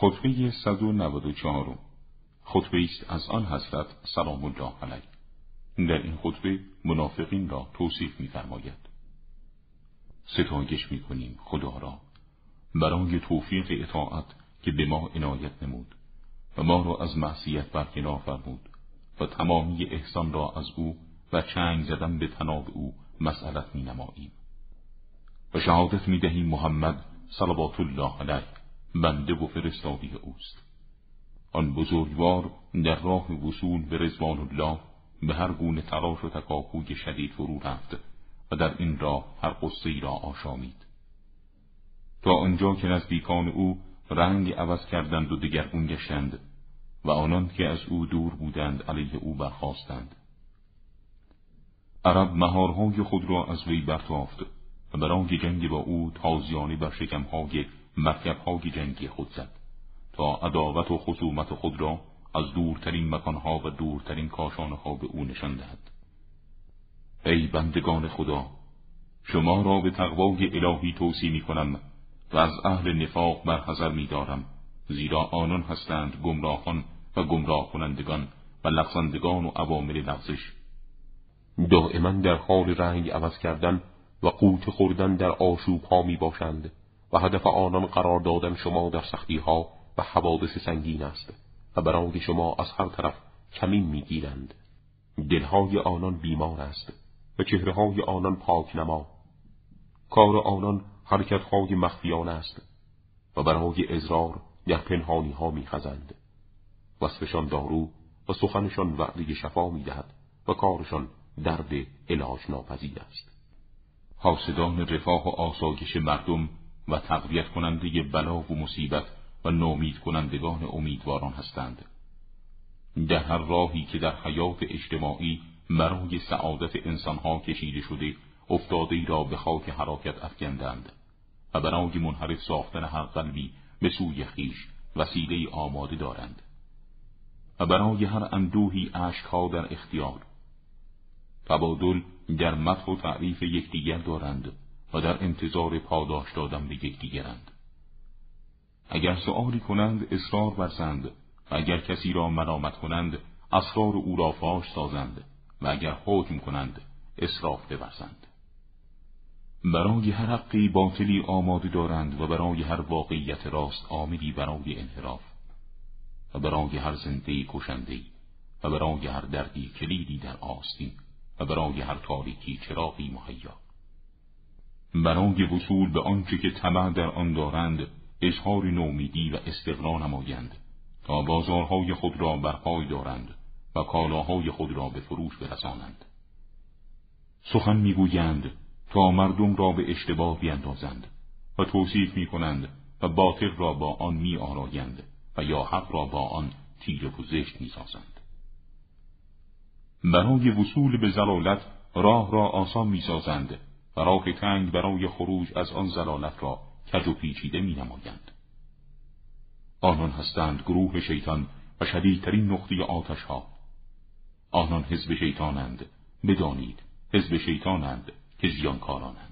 خطبه 194 خطبه است از آن حضرت سلام الله علیه. در این خطبه منافقین را توصیف می‌فرماید. ستایش می‌کنیم خدا را. برای توفیق اطاعت که به ما عنایت نمود و ما را از معصیت برکنار فرمود و تمامی احسان را از او و چنگ زدن به تناب او مسئلت می نماییم و شهادت می محمد صلوات الله علیه. بنده و فرستادی اوست. آن بزرگوار در راه وصول به رزوان الله به هر گونه تلاش و تکاپوی شدید فرو رفت و در این راه هر قصه را آشامید. تا آنجا که نزدیکان او رنگ عوض کردند و دگرگون گشتند و آنان که از او دور بودند علیه او برخواستند عرب مهارهای خود را از وی برتافت و برای جنگ با او تازیانه بر شکمهای مرکبهای جنگی خود زد تا عداوت و خصومت خود را از دورترین مکانها و دورترین کاشانها به او نشان دهد. ای بندگان خدا شما را به تقوای الهی توصیه می کنم و از اهل نفاق برحضر می دارم زیرا آنان هستند گمراهان و گمراه کنندگان و لغزندگان و عوامل لغزش. دائما در حال رنگ عوض کردن و قوت خوردن در آشوب ها می باشند و هدف آنان قرار دادن شما در سختی ها و حوادث سنگین است و برای شما از هر طرف کمین می گیرند دلهای آنان بیمار است و چهرههای آنان پاک نما. کار آنان حرکتهای مخفیان است و برای ازرار در پنهانی ها می خزند وصفشان دارو و سخنشان وعده شفا می دهد و کارشان درد علاج ناپذیر است. حاسدان رفاه و آسایش مردم و تقویت کننده بلا و مصیبت و نومید کنندگان امیدواران هستند. در هر راهی که در حیات اجتماعی برای سعادت انسانها کشیده شده افتاده را به خاک حراکت افکندند و برای منحرف ساختن هر قلبی به سوی خیش وسیله آماده دارند و برای هر اندوهی اشکها در اختیار. تبادل در مدح و تعریف یکدیگر دارند. و در انتظار پاداش دادن به یکدیگرند. اگر سؤالی کنند اصرار ورزند و اگر کسی را ملامت کنند اسرار او را فاش سازند و اگر حکم کنند اصراف بورزند. برای هر حقی باطلی آماده دارند و برای هر واقعیت راست آمدی برای انحراف و برای هر زنده کشنده و برای هر دردی کلیدی در آستین و برای هر تاریکی چراغی مهیا. برای وصول به آنچه که طمع در آن دارند اظهار نومیدی و استقرا نمایند تا بازارهای خود را برپای دارند و کالاهای خود را به فروش برسانند سخن می‌گویند تا مردم را به اشتباه بیندازند و توصیف می کنند و باطل را با آن می آرایند و یا حق را با آن تیره و زشت می سازند. برای وصول به زلالت راه را آسان می سازند و راه تنگ برای خروج از آن زلالت را کج و پیچیده می نمایند. آنان هستند گروه شیطان و شدیدترین نقطه آتش ها. آنان حزب شیطانند بدانید حزب شیطانند که زیانکارانند